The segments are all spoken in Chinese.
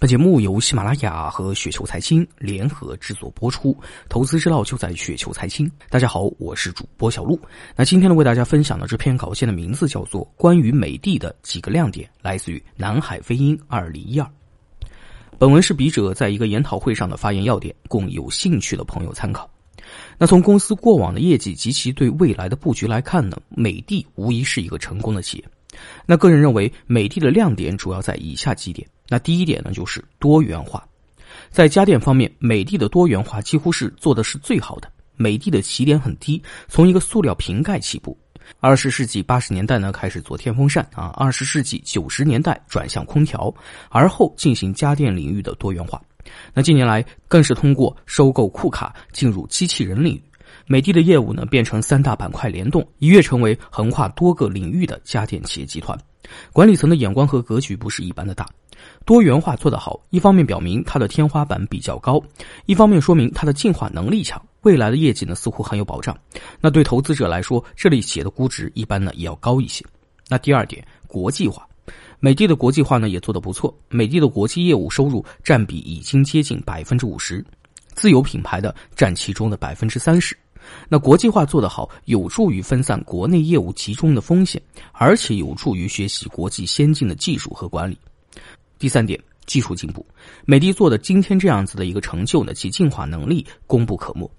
本节目由喜马拉雅和雪球财经联合制作播出，投资之道就在雪球财经。大家好，我是主播小璐。那今天呢，为大家分享的这篇稿件的名字叫做《关于美的的几个亮点》，来自于南海飞鹰二零一二。本文是笔者在一个研讨会上的发言要点，供有兴趣的朋友参考。那从公司过往的业绩及其对未来的布局来看呢，美的无疑是一个成功的企业。那个人认为，美的的亮点主要在以下几点。那第一点呢，就是多元化。在家电方面，美的的多元化几乎是做的是最好的。美的的起点很低，从一个塑料瓶盖起步。二十世纪八十年代呢，开始做电风扇啊；二十世纪九十年代转向空调，而后进行家电领域的多元化。那近年来更是通过收购库卡进入机器人领域。美的的业务呢，变成三大板块联动，一跃成为横跨多个领域的家电企业集团。管理层的眼光和格局不是一般的大，多元化做得好，一方面表明它的天花板比较高，一方面说明它的进化能力强，未来的业绩呢似乎很有保障。那对投资者来说，这类企业的估值一般呢也要高一些。那第二点，国际化，美的的国际化呢也做得不错，美的的国际业务收入占比已经接近百分之五十，自有品牌的占其中的百分之三十。那国际化做得好，有助于分散国内业务集中的风险，而且有助于学习国际先进的技术和管理。第三点，技术进步，美的做的今天这样子的一个成就呢，其进化能力功不可没。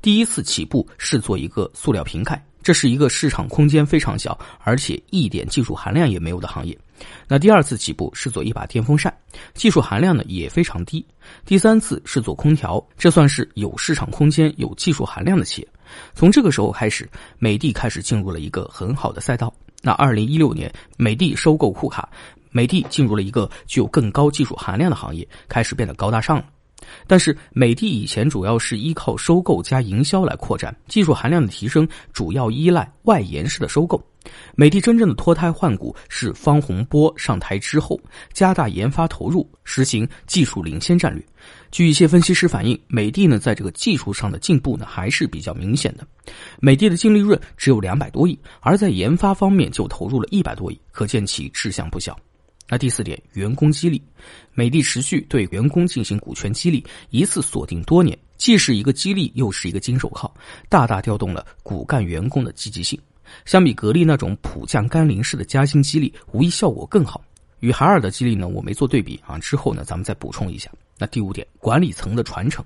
第一次起步是做一个塑料瓶盖。这是一个市场空间非常小，而且一点技术含量也没有的行业。那第二次起步是做一把电风扇，技术含量呢也非常低。第三次是做空调，这算是有市场空间、有技术含量的企业。从这个时候开始，美的开始进入了一个很好的赛道。那二零一六年，美的收购库卡，美的进入了一个具有更高技术含量的行业，开始变得高大上了。但是美的以前主要是依靠收购加营销来扩展，技术含量的提升主要依赖外延式的收购。美的真正的脱胎换骨是方洪波上台之后，加大研发投入，实行技术领先战略。据一些分析师反映，美的呢在这个技术上的进步呢还是比较明显的。美的的净利润只有两百多亿，而在研发方面就投入了一百多亿，可见其志向不小。那第四点，员工激励，美的持续对员工进行股权激励，一次锁定多年，既是一个激励，又是一个金手铐，大大调动了骨干员工的积极性。相比格力那种普降甘霖式的加薪激励，无疑效果更好。与海尔的激励呢，我没做对比啊，之后呢，咱们再补充一下。那第五点，管理层的传承。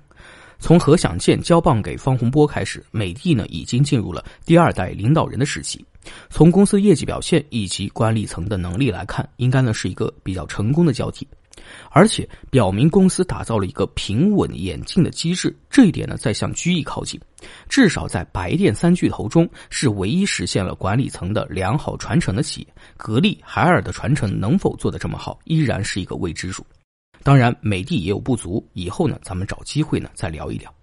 从何享健交棒给方洪波开始，美的呢已经进入了第二代领导人的时期。从公司业绩表现以及管理层的能力来看，应该呢是一个比较成功的交替，而且表明公司打造了一个平稳演进的机制。这一点呢在向居易靠近，至少在白电三巨头中是唯一实现了管理层的良好传承的企业。格力、海尔的传承能否做得这么好，依然是一个未知数。当然，美的也有不足，以后呢，咱们找机会呢再聊一聊。